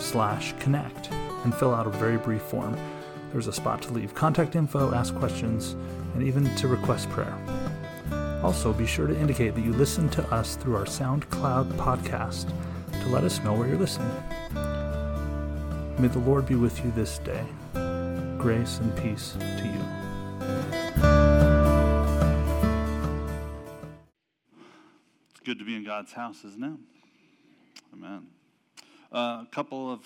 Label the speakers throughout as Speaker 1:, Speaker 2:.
Speaker 1: slash connect and fill out a very brief form. There's a spot to leave contact info, ask questions, and even to request prayer. Also, be sure to indicate that you listen to us through our SoundCloud podcast to let us know where you're listening. May the Lord be with you this day. Grace and peace to you.
Speaker 2: It's good to be in God's house, isn't it? Amen. A couple of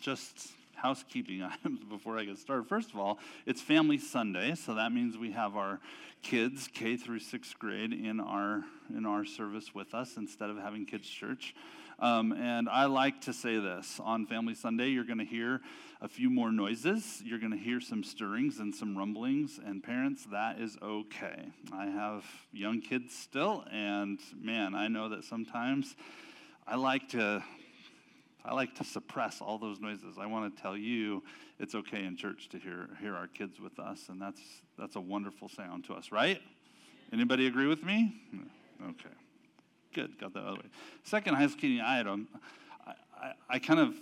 Speaker 2: just housekeeping items before I get started. First of all, it's Family Sunday, so that means we have our kids K through sixth grade in our in our service with us instead of having kids church. Um, and I like to say this on Family Sunday, you're going to hear a few more noises. You're going to hear some stirrings and some rumblings. And parents, that is okay. I have young kids still, and man, I know that sometimes I like to I like to suppress all those noises. I want to tell you it's okay in church to hear, hear our kids with us, and that's, that's a wonderful sound to us, right? Anybody agree with me? Okay. Good, got that the way. Second housekeeping item, I, I, I kind of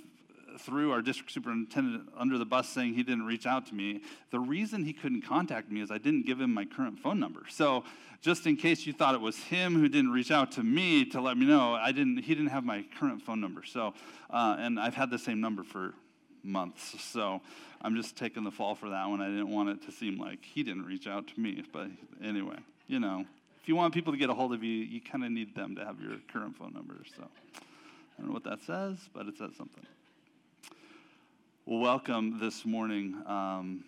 Speaker 2: threw our district superintendent under the bus saying he didn't reach out to me. The reason he couldn't contact me is I didn't give him my current phone number. So just in case you thought it was him who didn't reach out to me to let me know, I didn't. He didn't have my current phone number. So, uh, and I've had the same number for months. So I'm just taking the fall for that one. I didn't want it to seem like he didn't reach out to me. But anyway, you know, if you want people to get a hold of you, you kind of need them to have your current phone number. So I don't know what that says, but it says something. Welcome this morning um,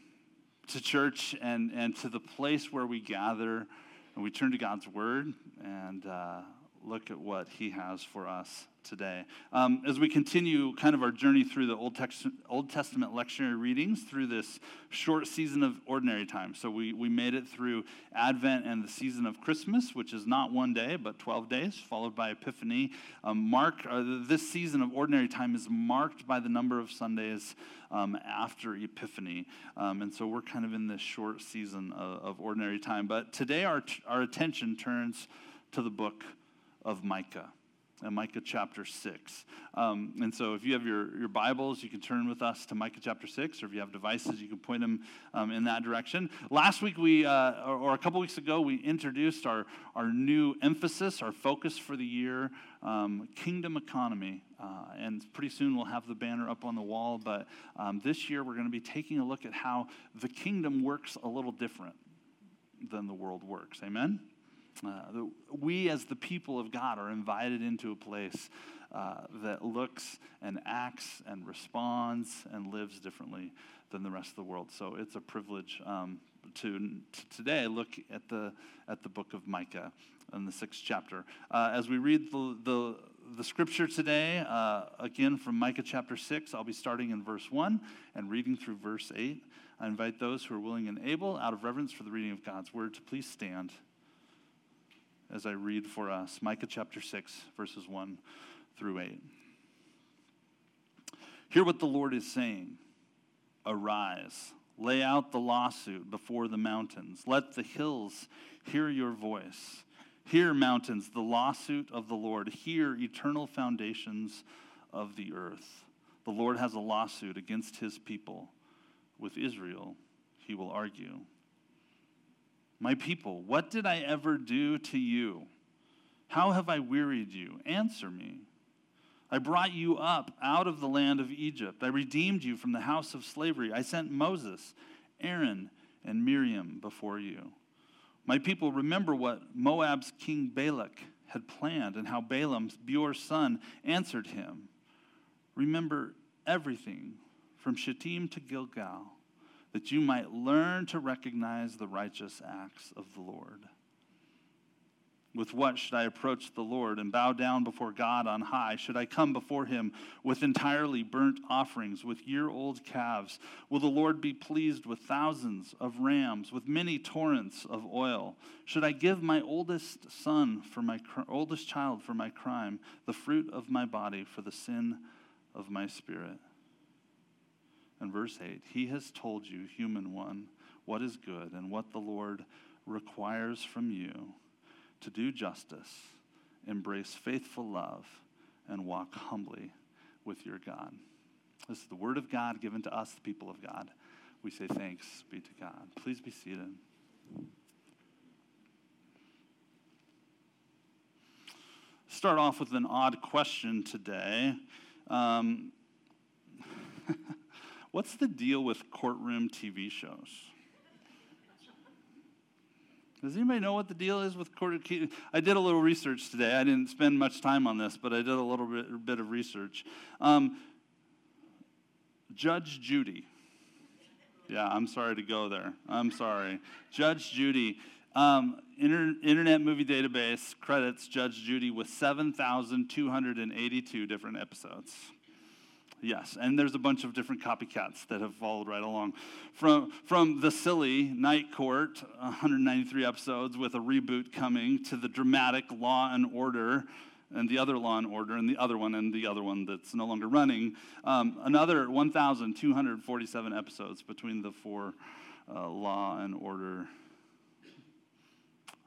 Speaker 2: to church and, and to the place where we gather and we turn to God's Word and uh, look at what He has for us today. Um, as we continue kind of our journey through the Old, Text, Old Testament lectionary readings through this short season of ordinary time. So we, we made it through Advent and the season of Christmas, which is not one day, but 12 days, followed by Epiphany. Um, mark, uh, this season of ordinary time is marked by the number of Sundays um, after Epiphany. Um, and so we're kind of in this short season of, of ordinary time. But today our, our attention turns to the book of Micah uh, Micah chapter 6. Um, and so if you have your, your Bibles, you can turn with us to Micah chapter 6, or if you have devices, you can point them um, in that direction. Last week, we, uh, or, or, a couple weeks ago, we introduced our, our new emphasis, our focus for the year, um, kingdom economy. Uh, and pretty soon we'll have the banner up on the wall. But um, this year, we're going to be taking a look at how the kingdom works a little different than the world works. Amen? Uh, we, as the people of God, are invited into a place uh, that looks and acts and responds and lives differently than the rest of the world. So it's a privilege um, to, to, today look at the, at the book of Micah in the sixth chapter. Uh, as we read the, the, the scripture today, uh, again from Micah chapter 6, I'll be starting in verse 1 and reading through verse 8. I invite those who are willing and able, out of reverence for the reading of God's word, to please stand as I read for us Micah chapter 6, verses 1 through 8. Hear what the Lord is saying Arise, lay out the lawsuit before the mountains, let the hills hear your voice. Hear, mountains, the lawsuit of the Lord. Hear, eternal foundations of the earth. The Lord has a lawsuit against his people. With Israel, he will argue. My people, what did I ever do to you? How have I wearied you? Answer me. I brought you up out of the land of Egypt. I redeemed you from the house of slavery. I sent Moses, Aaron, and Miriam before you. My people, remember what Moab's king Balak had planned and how Balaam, Beor's son, answered him. Remember everything from Shittim to Gilgal that you might learn to recognize the righteous acts of the Lord. With what should I approach the Lord and bow down before God on high? Should I come before him with entirely burnt offerings, with year old calves? Will the Lord be pleased with thousands of rams, with many torrents of oil? Should I give my oldest son for my oldest child for my crime, the fruit of my body for the sin of my spirit? And verse 8 He has told you, human one, what is good and what the Lord requires from you to do justice, embrace faithful love, and walk humbly with your God. This is the word of God given to us, the people of God. We say thanks be to God. Please be seated. Start off with an odd question today. Um, what's the deal with courtroom TV shows? Does anybody know what the deal is with court? I did a little research today. I didn't spend much time on this, but I did a little bit, bit of research. Um, Judge Judy. Yeah, I'm sorry to go there. I'm sorry. Judge Judy. Um, Inter- Internet Movie Database credits Judge Judy with 7,282 different episodes. Yes, and there's a bunch of different copycats that have followed right along. From, from the silly Night Court, 193 episodes with a reboot coming, to the dramatic Law and Order, and the other Law and Order, and the other one, and the other one that's no longer running. Um, another 1,247 episodes between the four uh, Law and Order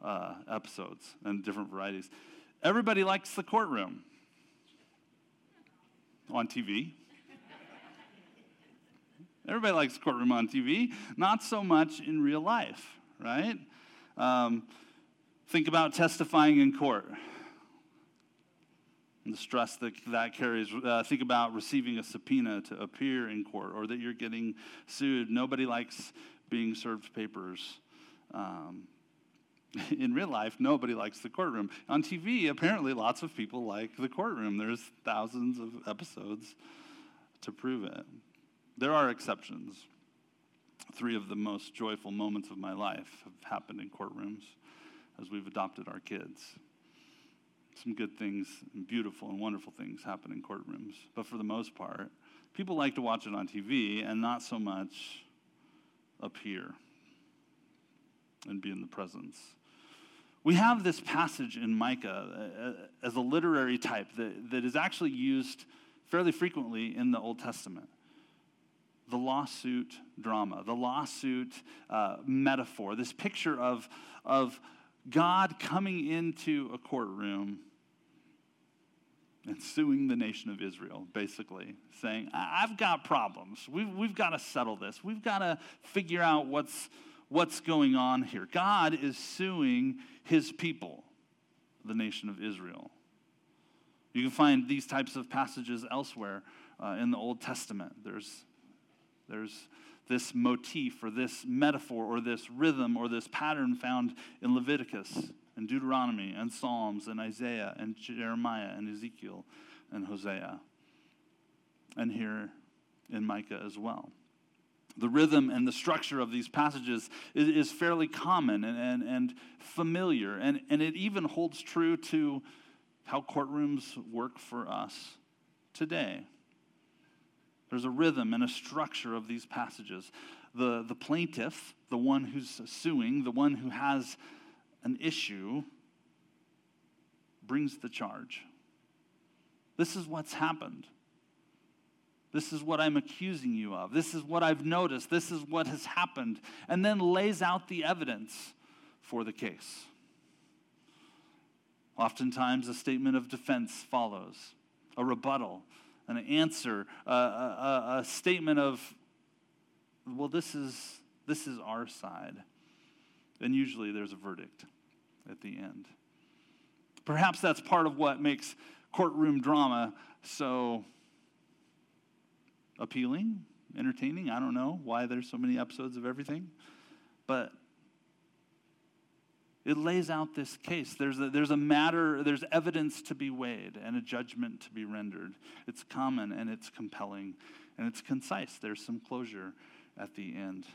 Speaker 2: uh, episodes and different varieties. Everybody likes the courtroom on TV. Everybody likes courtroom on TV, not so much in real life, right? Um, think about testifying in court the stress that that carries. Uh, think about receiving a subpoena to appear in court or that you're getting sued. Nobody likes being served papers. Um, in real life, nobody likes the courtroom. On TV, apparently, lots of people like the courtroom. There's thousands of episodes to prove it. There are exceptions. Three of the most joyful moments of my life have happened in courtrooms as we've adopted our kids. Some good things and beautiful and wonderful things happen in courtrooms. But for the most part, people like to watch it on TV and not so much up here and be in the presence. We have this passage in Micah uh, uh, as a literary type that, that is actually used fairly frequently in the Old Testament the lawsuit drama, the lawsuit uh, metaphor, this picture of, of God coming into a courtroom and suing the nation of Israel, basically, saying, I've got problems. We've, we've got to settle this. We've got to figure out what's, what's going on here. God is suing his people, the nation of Israel. You can find these types of passages elsewhere uh, in the Old Testament. There's there's this motif or this metaphor or this rhythm or this pattern found in Leviticus and Deuteronomy and Psalms and Isaiah and Jeremiah and Ezekiel and Hosea. And here in Micah as well. The rhythm and the structure of these passages is, is fairly common and, and, and familiar, and, and it even holds true to how courtrooms work for us today. There's a rhythm and a structure of these passages. The, the plaintiff, the one who's suing, the one who has an issue, brings the charge. This is what's happened. This is what I'm accusing you of. This is what I've noticed. This is what has happened. And then lays out the evidence for the case. Oftentimes, a statement of defense follows, a rebuttal, an answer, a, a, a statement of, well, this is, this is our side. And usually there's a verdict at the end. Perhaps that's part of what makes courtroom drama so appealing, entertaining. I don't know why there's so many episodes of everything. But it lays out this case. There's a, there's a matter, there's evidence to be weighed and a judgment to be rendered. It's common and it's compelling and it's concise. There's some closure at the end.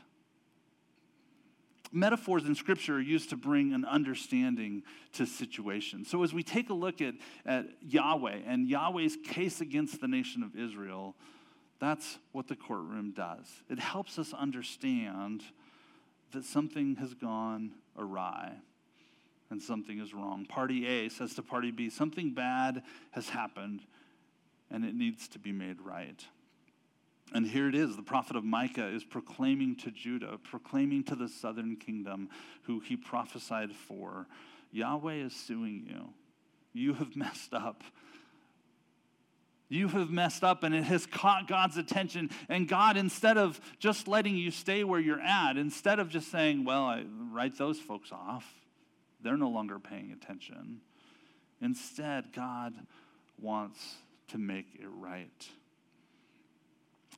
Speaker 2: metaphors in Scripture are used to bring an understanding to situations. So as we take a look at, at Yahweh and Yahweh's case against the nation of Israel, that's what the courtroom does. It helps us understand that something has gone awry and something is wrong. Party A says to Party B, something bad has happened and it needs to be made right. And here it is the prophet of Micah is proclaiming to Judah, proclaiming to the southern kingdom who he prophesied for Yahweh is suing you. You have messed up. You have messed up, and it has caught God's attention. And God, instead of just letting you stay where you're at, instead of just saying, Well, I write those folks off, they're no longer paying attention. Instead, God wants to make it right.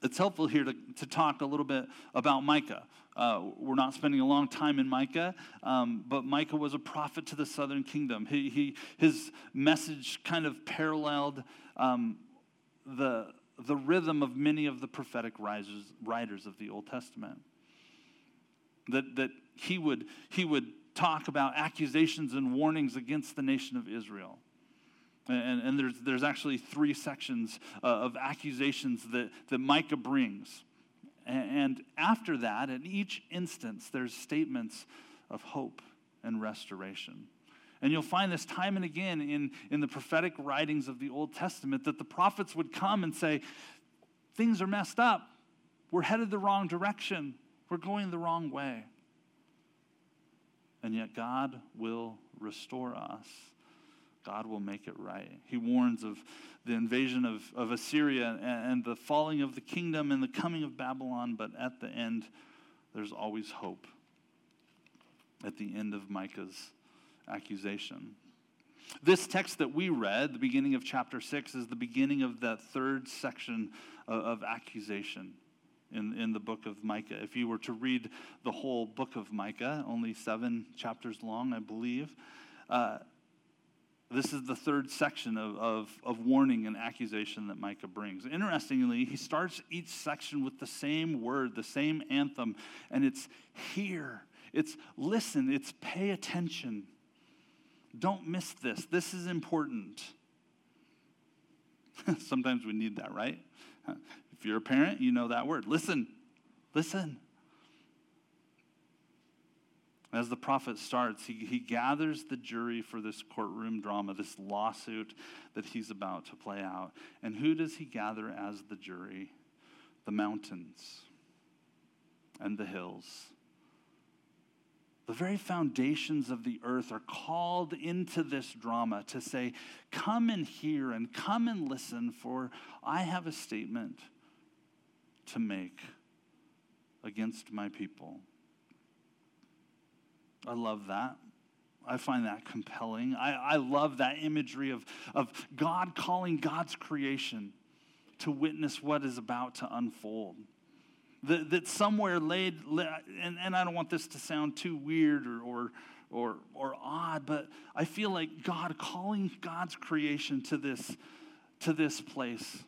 Speaker 2: It's helpful here to, to talk a little bit about Micah. Uh, we're not spending a long time in Micah, um, but Micah was a prophet to the southern kingdom. He, he, his message kind of paralleled um, the, the rhythm of many of the prophetic risers, writers of the Old Testament. That, that he, would, he would talk about accusations and warnings against the nation of Israel. And, and there's, there's actually three sections uh, of accusations that, that Micah brings. And, after that, in each instance, there's statements of hope and restoration. And you'll find this time and again in, in the prophetic writings of the Old Testament that the prophets would come and say, Things are messed up. We're headed the wrong direction. We're going the wrong way. And yet, God will restore us. God will make it right. He warns of the invasion of, of Assyria and, and the falling of the kingdom and the coming of Babylon, but at the end, there's always hope. At the end of Micah's accusation. This text that we read, the beginning of chapter 6, is the beginning of that third section of, of accusation in, in the book of Micah. If you were to read the whole book of Micah, only seven chapters long, I believe, uh, this is the third section of, of, of warning and accusation that Micah brings. Interestingly, he starts each section with the same word, the same anthem, and it's hear, it's listen, it's pay attention. Don't miss this. This is important. Sometimes we need that, right? If you're a parent, you know that word. Listen, listen. As the prophet starts, he, he gathers the jury for this courtroom drama, this lawsuit that he's about to play out. And who does he gather as the jury? The mountains and the hills the very foundations of the earth are called into this drama to say, Come and hear and come and listen, for I have a statement to make against my people. I love that. I find that compelling. I, I love that imagery of, of God calling God's creation to witness what is about to unfold that, that somewhere laid, and, and I don't want this to sound too weird or, or, or, or odd, but I feel like God calling God's creation to this, to this place.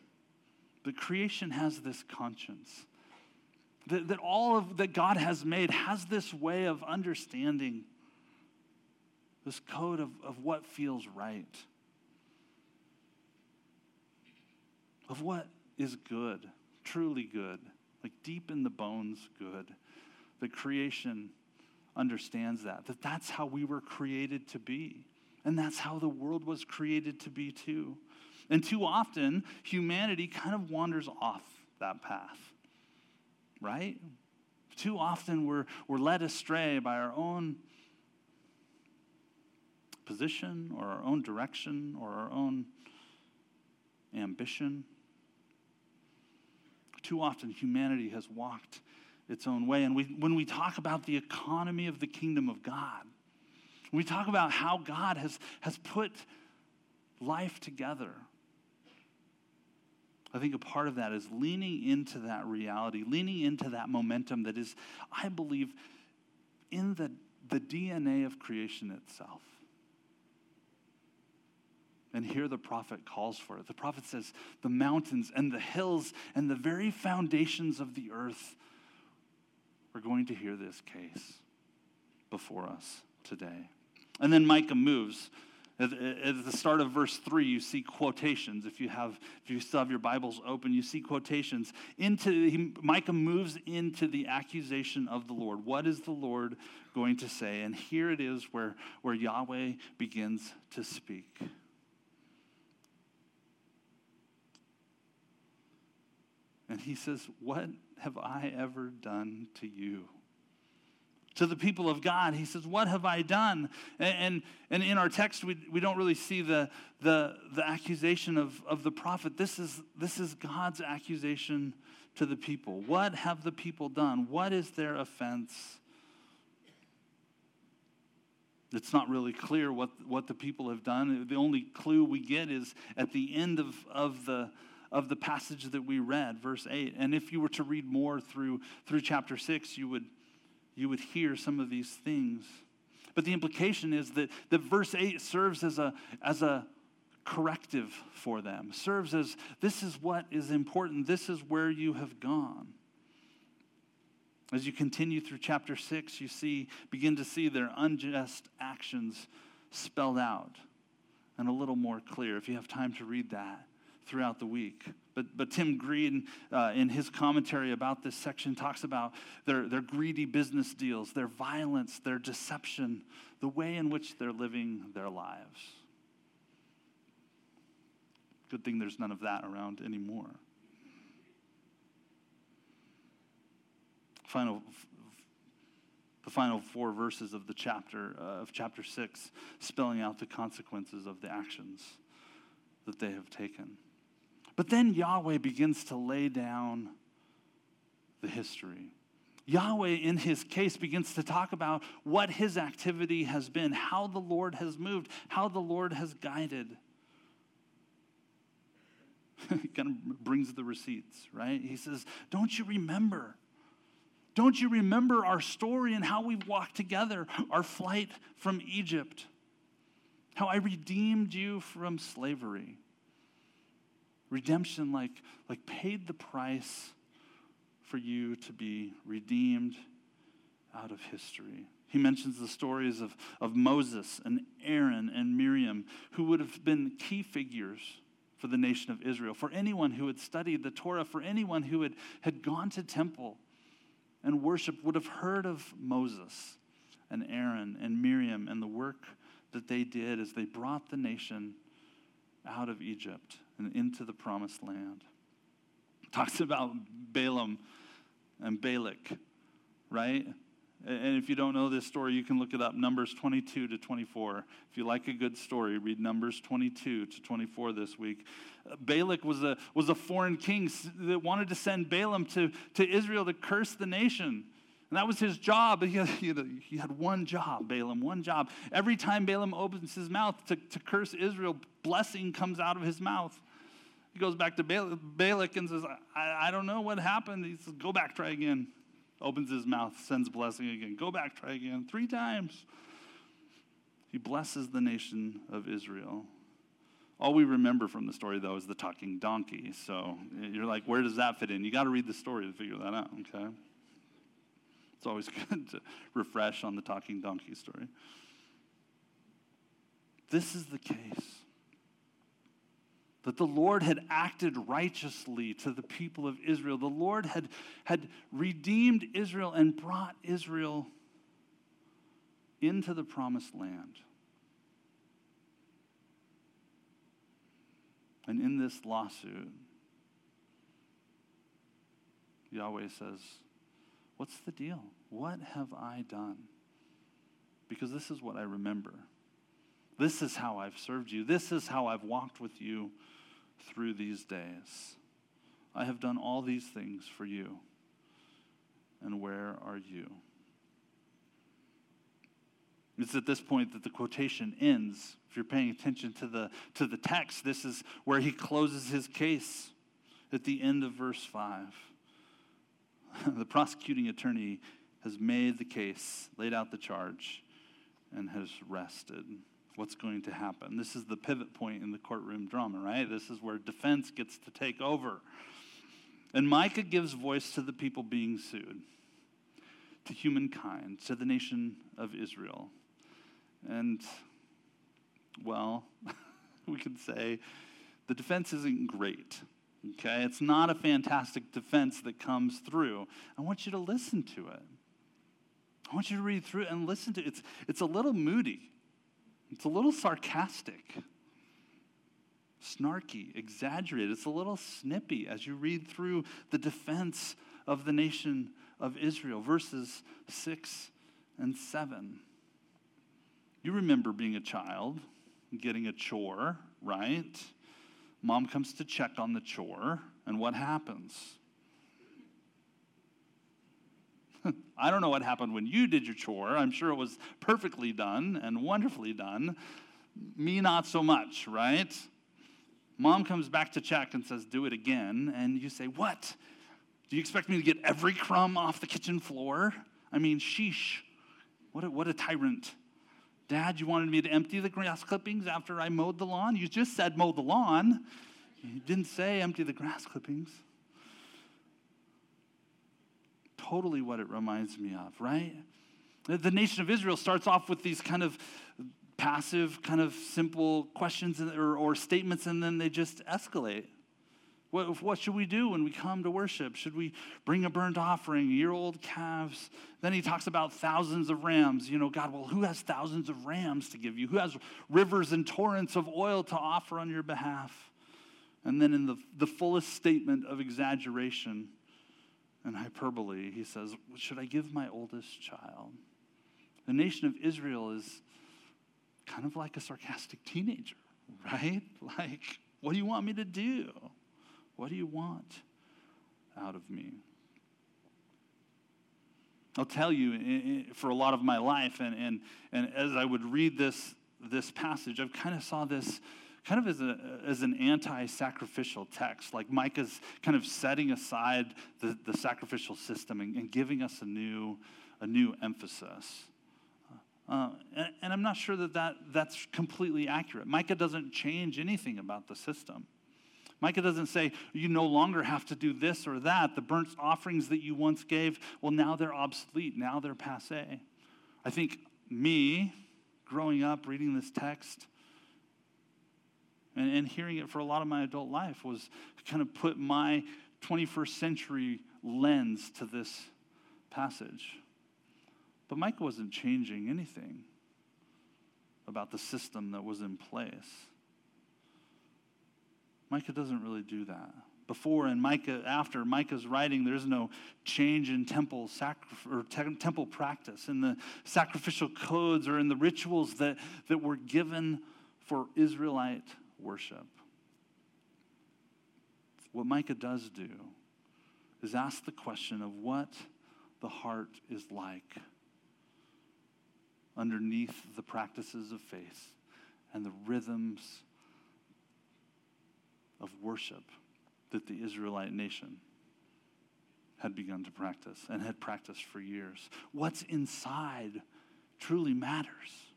Speaker 2: The creation has this conscience. That, that all of that God has made has this way of understanding, this code of, of what feels right, of what is good, truly good like deep in the bones good. The creation understands that, that that's how we were created to be. And that's how the world was created to be too. And too often, humanity kind of wanders off that path, right? Too often, we're, we're led astray by our own position or our own direction or our own ambition. Too often, humanity has walked its own way. And we, when we talk about the economy of the kingdom of God, we talk about how God has, has put life together. I think a part of that is leaning into that reality, leaning into that momentum that is, I believe, in the, the DNA of creation itself. And here the prophet calls for it. The prophet says, The mountains and the hills and the very foundations of the earth are going to hear this case. before us today. And then Micah moves. At, the start of verse 3, you see quotations. If you, have, if you still have your Bibles open, you see quotations. Into, he, Micah moves into the accusation of the Lord. What is the Lord going to say? And here it is where, where Yahweh begins to speak. And he says, What have I ever done to you? To the people of God. He says, What have I done? And, and, and, in our text, we, we don't really see the, the, the accusation of, of the prophet. This is, this is God's accusation to the people. What have the people done? What is their offense? It's not really clear what, what the people have done. The only clue we get is at the end of, of the of the passage that we read, verse 8. And if you were to read more through, through chapter 6, you would, you would hear some of these things. But the implication is that, that verse 8 serves as a, as a corrective for them, serves as this is what is important, this is where you have gone. As you continue through chapter 6, you see, begin to see their unjust actions spelled out and a little more clear if you have time to read that throughout the week. But, but Tim Green, uh, in his commentary about this section, talks about their, their greedy business deals, their violence, their deception, the way in which they're living their lives. Good thing there's none of that around anymore. Final, the final four verses of the chapter uh, of chapter six, spelling out the consequences of the actions that they have taken. But then Yahweh begins to lay down the history. Yahweh, in his case, begins to talk about what his activity has been, how the Lord has moved, how the Lord has guided. he kind of brings the receipts, right? He says, Don't you remember? Don't you remember our story and how we've walked together, our flight from Egypt? How I redeemed you from slavery. Redemption, like, like paid the price for you to be redeemed out of history. He mentions the stories of, of Moses and Aaron and Miriam, who would have been key figures for the nation of Israel, for anyone who had studied the Torah, for anyone who had, had gone to temple and worship would have heard of Moses and Aaron and Miriam and the work that they did as they brought the nation out of Egypt and into the promised land. Talks about Balaam and Balak, right? And if you don't know this story, you can look it up Numbers 22 to 24. If you like a good story, read Numbers 22 to 24 this week. Balak was a, was a foreign king that wanted to send Balaam to, to Israel to curse the nation. And that was his job. He had, he had, one job, Balaam, one job. Every time Balaam opens his mouth to, to curse Israel, blessing comes out of his mouth. He goes back to Balak and says, I, I don't know what happened. He says, Go back, try again. Opens his mouth, sends blessing again. Go back, try again. Three times. He blesses the nation of Israel. All we remember from the story, though, is the talking donkey. So you're like, where does that fit in? You got to read the story to figure that out, okay? It's always good to refresh on the talking donkey story. This is the case that the Lord had acted righteously to the people of Israel. The Lord had, had redeemed Israel and brought Israel into the promised land. And in this lawsuit, Yahweh says, What's the deal? What have I done? Because this is what I remember. This is how I've served you. This is how I've walked with you through these days. I have done all these things for you. And where are you? It's at this point that the quotation ends. If you're paying attention to the, to the text, this is where he closes his case at the end of verse 5. the prosecuting attorney has made the case, laid out the charge, and has rested what's going to happen. This is the pivot point in the courtroom drama, right? This is where defense gets to take over. And Micah gives voice to the people being sued, to humankind, to the nation of Israel. And, well, we could say the defense isn't great. Okay? It's not a fantastic defense that comes through. I want you to listen to it. I want you to read through it and listen to it. It's, it's a little moody, it's a little sarcastic, snarky, exaggerated. It's a little snippy as you read through the defense of the nation of Israel, verses 6 and 7. You remember being a child, getting a chore, right? Mom comes to check on the chore, and what happens? I don't know what happened when you did your chore. I'm sure it was perfectly done and wonderfully done. Me, not so much, right? Mom comes back to check and says, Do it again. And you say, What? Do you expect me to get every crumb off the kitchen floor? I mean, sheesh. What a, what a tyrant. Dad, you wanted me to empty the grass clippings after I mowed the lawn? You just said mow the lawn. You didn't say empty the grass clippings totally what it reminds me of, right? The nation of Israel starts off with these kind of passive, kind of simple questions or, or statements, and then they just escalate. What, what, should we do when we come to worship? Should we bring a burnt offering, year old calves? Then he talks about thousands of rams. You know, God, well, who has thousands of rams to give you? Who has rivers and torrents of oil to offer on your behalf? And then in the, the fullest statement of exaggeration, and hyperbole, he says, Should I give my oldest child? The nation of Israel is kind of like a sarcastic teenager, right? Like, what do you want me to do? What do you want out of me? I'll tell you, for a lot of my life, and, and, and as I would read this, this passage, I've kind of saw this kind of as, a, as an anti sacrificial text. Like Micah's kind of setting aside the, the sacrificial system and, and giving us a new, a new emphasis. Uh, and, and, I'm not sure that, that that's completely accurate. Micah doesn't change anything about the system. Micah doesn't say, you no longer have to do this or that. The burnt offerings that you once gave, well, now they're obsolete. Now they're passe. I think me, growing up reading this text, and, and hearing it for a lot of my adult life was kind of put my 21st century lens to this passage. But Micah wasn't changing anything about the system that was in place. Micah doesn't really do that. Before and Micah, after Micah's writing, there's no change in temple sacri- or te- temple practice, in the sacrificial codes or in the rituals that, that were given for Israelite worship. What Micah does do is ask the question of what the heart is like underneath the practices of faith and the rhythms of worship that the Israelite nation had begun to practice and had practiced for years. What's inside truly matters.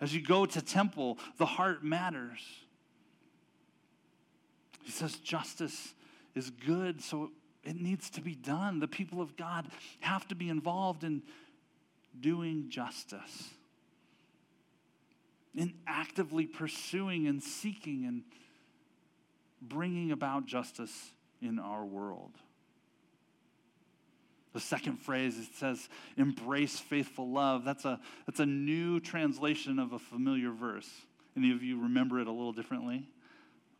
Speaker 2: As you go to temple, the heart matters. He says justice is good, so it needs to be done. The people of God have to be involved in doing justice, in actively pursuing and seeking and bringing about justice in our world. The second phrase, it says, embrace faithful love. That's a, that's a new translation of a familiar verse. Any of you remember it a little differently?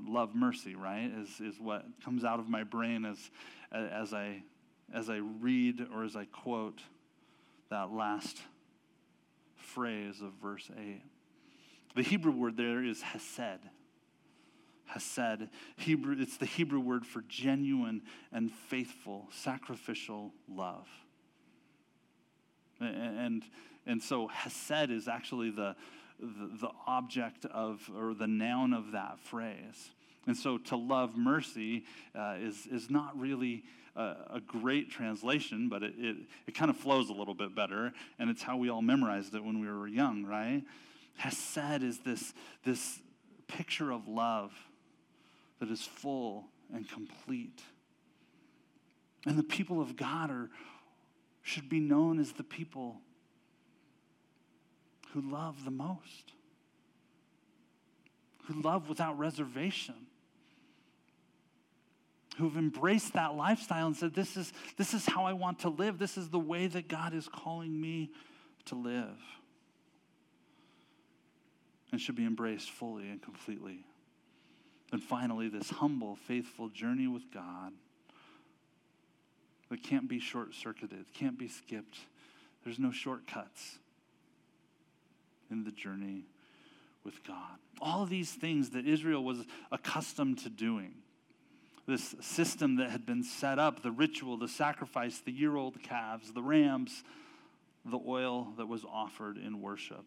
Speaker 2: Love mercy, right? Is, is what comes out of my brain as, as, I, as I read or as I quote that last phrase of verse 8. The Hebrew word there is hesed hesed. Hebrew, it's the Hebrew word for genuine and faithful, sacrificial love. And, and so hesed is actually the, the, the object of, or the noun of that phrase. And so to love mercy uh, is, is not really a, a great translation, but it, it, it kind of flows a little bit better. And it's how we all memorized it when we were young, right? Hesed is this, this picture of love that is full and complete. And the people of God are, should be known as the people who love the most, who love without reservation, who've embraced that lifestyle and said, This is, this is how I want to live. This is the way that God is calling me to live. And should be embraced fully and completely. And finally, this humble, faithful journey with God that can't be short circuited, can't be skipped. There's no shortcuts in the journey with God. All these things that Israel was accustomed to doing, this system that had been set up, the ritual, the sacrifice, the year old calves, the rams, the oil that was offered in worship.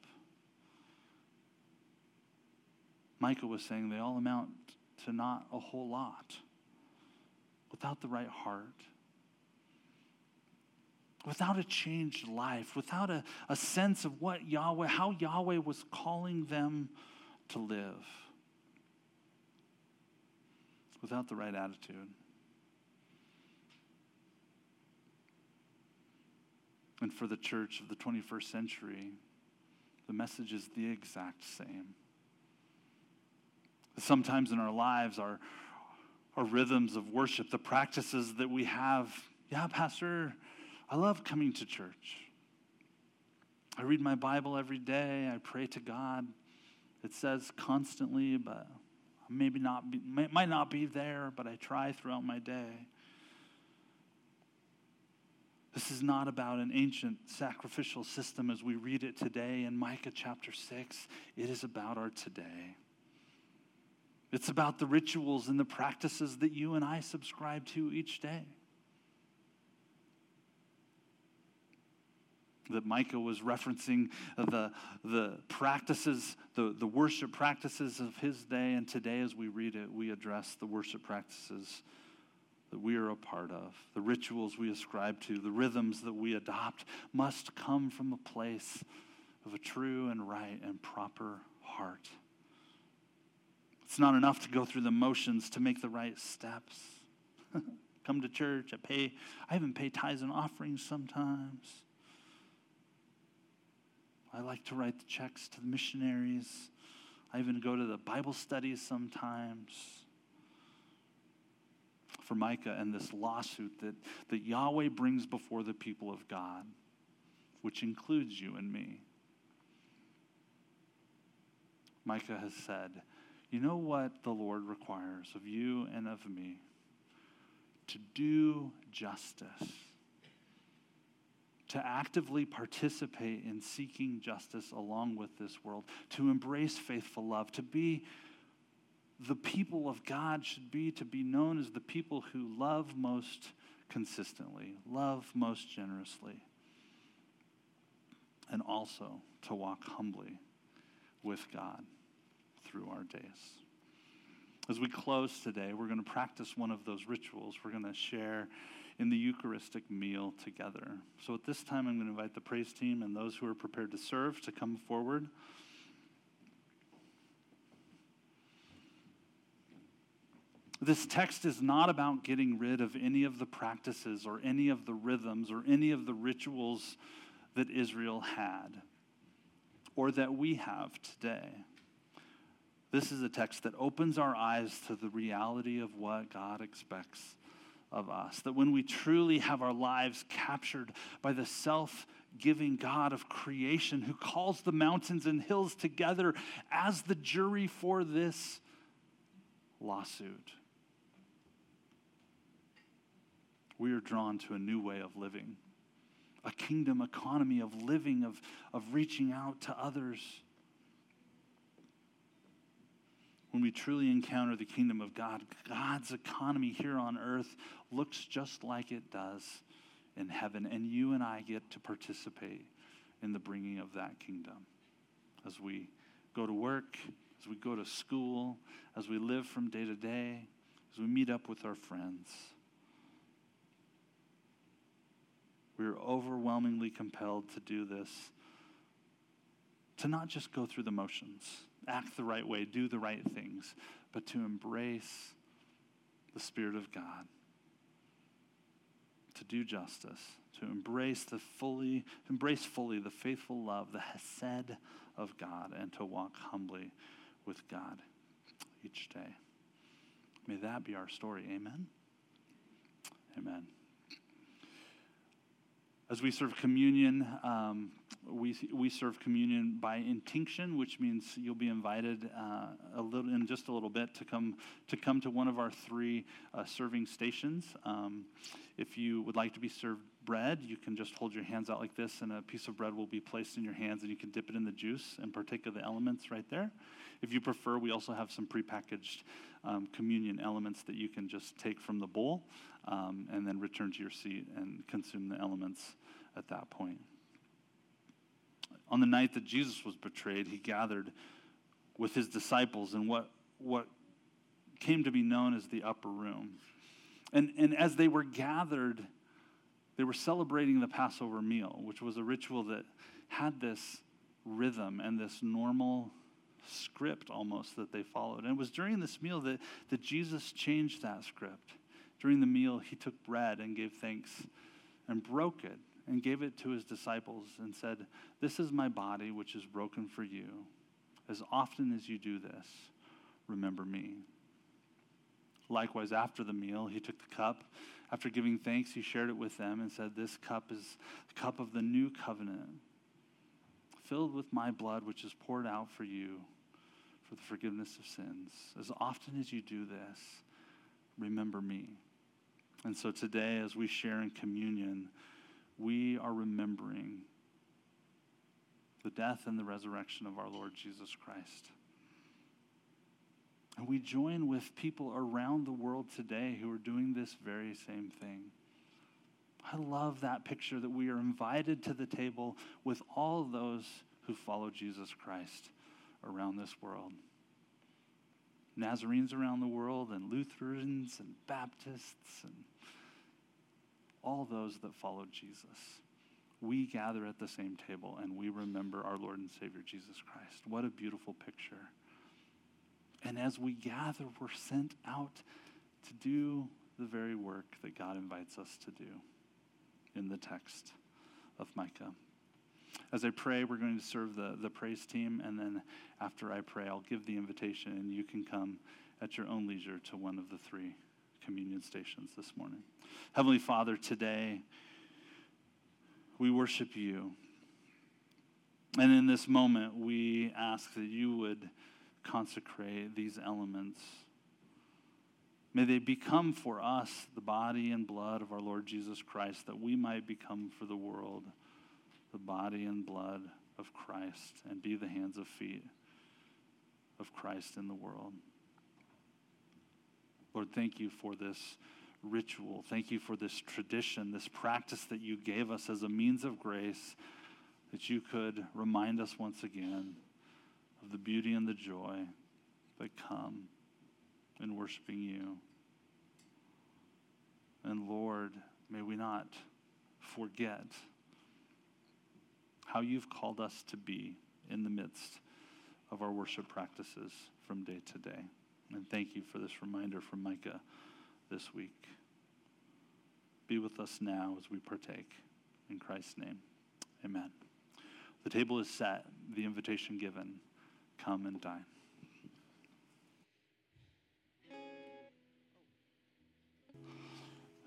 Speaker 2: Micah was saying they all amount to not a whole lot without the right heart without a changed life, without a, a sense of what Yahweh, how Yahweh was calling them to live, without the right attitude. And for the church of the 21st century, the message is the exact same. Sometimes in our lives, our, our rhythms of worship, the practices that we have, yeah, Pastor, I love coming to church. I read my Bible every day. I pray to God. It says constantly, but maybe not be, might not be there, but I try throughout my day. This is not about an ancient sacrificial system as we read it today in Micah chapter 6. It is about our today. It's about the rituals and the practices that you and I subscribe to each day. that Micah was referencing the, the practices, the, the worship practices of his day. And today, as we read it, we address the worship practices that we are a part of. The rituals we ascribe to, the rhythms that we adopt must come from a place of a true and right and proper heart. It's not enough to go through the motions to make the right steps. Come to church, I pay, I even pay tithes and offerings sometimes. I like to write the checks to the missionaries. I even go to the Bible studies sometimes. For Micah and this lawsuit that, that Yahweh brings before the people of God, which includes you and me. Micah has said, You know what the Lord requires of you and of me? To do justice. To actively participate in seeking justice along with this world, to embrace faithful love, to be the people of God should be to be known as the people who love most consistently, love most generously, and also to walk humbly with God through our days. As we close today, we're going to practice one of those rituals. We're going to share in the Eucharistic meal together. So at this time, I'm going to invite the praise team and those who are prepared to serve to come forward. This text is not about getting rid of any of the practices or any of the rhythms or any of the rituals that Israel had or that we have today. This is a text that opens our eyes to the reality of what God expects of us. That when we truly have our lives captured by the self giving God of creation who calls the mountains and hills together as the jury for this lawsuit, we are drawn to a new way of living, a kingdom economy of living, of, of reaching out to others when we truly encounter the kingdom of God, God's economy here on earth looks just like it does in heaven. And you and I get to participate in the bringing of that kingdom as we go to work, as we go to school, as we live from day to day, as we meet up with our friends. We are overwhelmingly compelled to do this, to not just go through the motions act the right way, do the right things, but to embrace the Spirit of God, to do justice, to embrace the fully, embrace fully the faithful love, the hesed of God, and to walk humbly with God each day. May that be our story. Amen. Amen. As we serve communion, um, we, we serve communion by intinction, which means you'll be invited uh, a little in just a little bit to come to come to one of our three uh, serving stations. Um, if you would like to be served bread, you can just hold your hands out like this, and a piece of bread will be placed in your hands, and you can dip it in the juice and partake of the elements right there. If you prefer, we also have some prepackaged um, communion elements that you can just take from the bowl um, and then return to your seat and consume the elements at that point. On the night that Jesus was betrayed, he gathered with his disciples in what, what came to be known as the upper room. And, and as they were gathered, they were celebrating the Passover meal, which was a ritual that had this rhythm and this normal script almost that they followed. And it was during this meal that, that Jesus changed that script. During the meal, he took bread and gave thanks and broke it and gave it to his disciples and said, This is my body, which is broken for you. As often as you do this, remember me. Likewise, after the meal, he took the cup. After giving thanks, he shared it with them and said, This cup is the cup of the new covenant, filled with my blood, which is poured out for you for the forgiveness of sins. As often as you do this, remember me. And so today, as we share in communion, we are remembering the death and the resurrection of our Lord Jesus Christ. And we join with people around the world today who are doing this very same thing. I love that picture that we are invited to the table with all those who follow Jesus Christ around this world. Nazarenes around the world, and Lutherans, and Baptists, and all those that followed Jesus. We gather at the same table and we remember our Lord and Savior Jesus Christ. What a beautiful picture. And as we gather, we're sent out to do the very work that God invites us to do in the text of Micah. As I pray, we're going to serve the, the praise team, and then after I pray, I'll give the invitation, and you can come at your own leisure to one of the three communion stations this morning. Heavenly Father, today we worship you. And in this moment, we ask that you would consecrate these elements. May they become for us the body and blood of our Lord Jesus Christ, that we might become for the world the body and blood of Christ and be the hands and feet of Christ in the world. Lord, thank you for this ritual. Thank you for this tradition, this practice that you gave us as a means of grace, that you could remind us once again of the beauty and the joy that come in worshiping you. And Lord, may we not forget how you've called us to be in the midst of our worship practices from day to day. And thank you for this reminder from Micah this week. Be with us now as we partake. In Christ's name, amen. The table is set, the invitation given. Come and dine.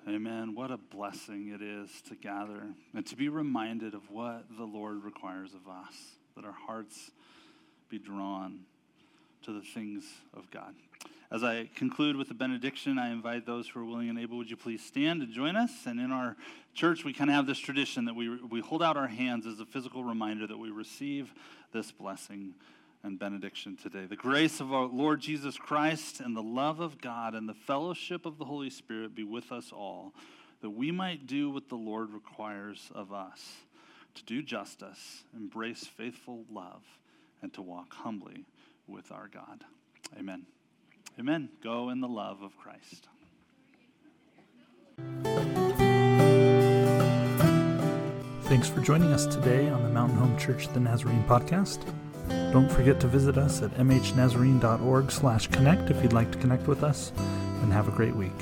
Speaker 2: Amen. What a blessing it is to gather and to be reminded of what the Lord requires of us, that our hearts be drawn to the things of God. As I conclude with the benediction, I invite those who are willing and able, would you please stand and join us? And in our church, we kind of have this tradition that we, we hold out our hands as a physical reminder that we receive this blessing and benediction today. The grace of our Lord Jesus Christ and the love of God and the fellowship of the Holy Spirit be with us all, that we might do what the Lord requires of us to do justice, embrace faithful love, and to walk humbly with our God. Amen. Amen. Go in the love of Christ.
Speaker 1: Thanks for joining us today on the Mountain Home Church the Nazarene podcast. Don't forget to visit us at mhnazarene.org slash connect if you'd like to connect with us, and have a great week.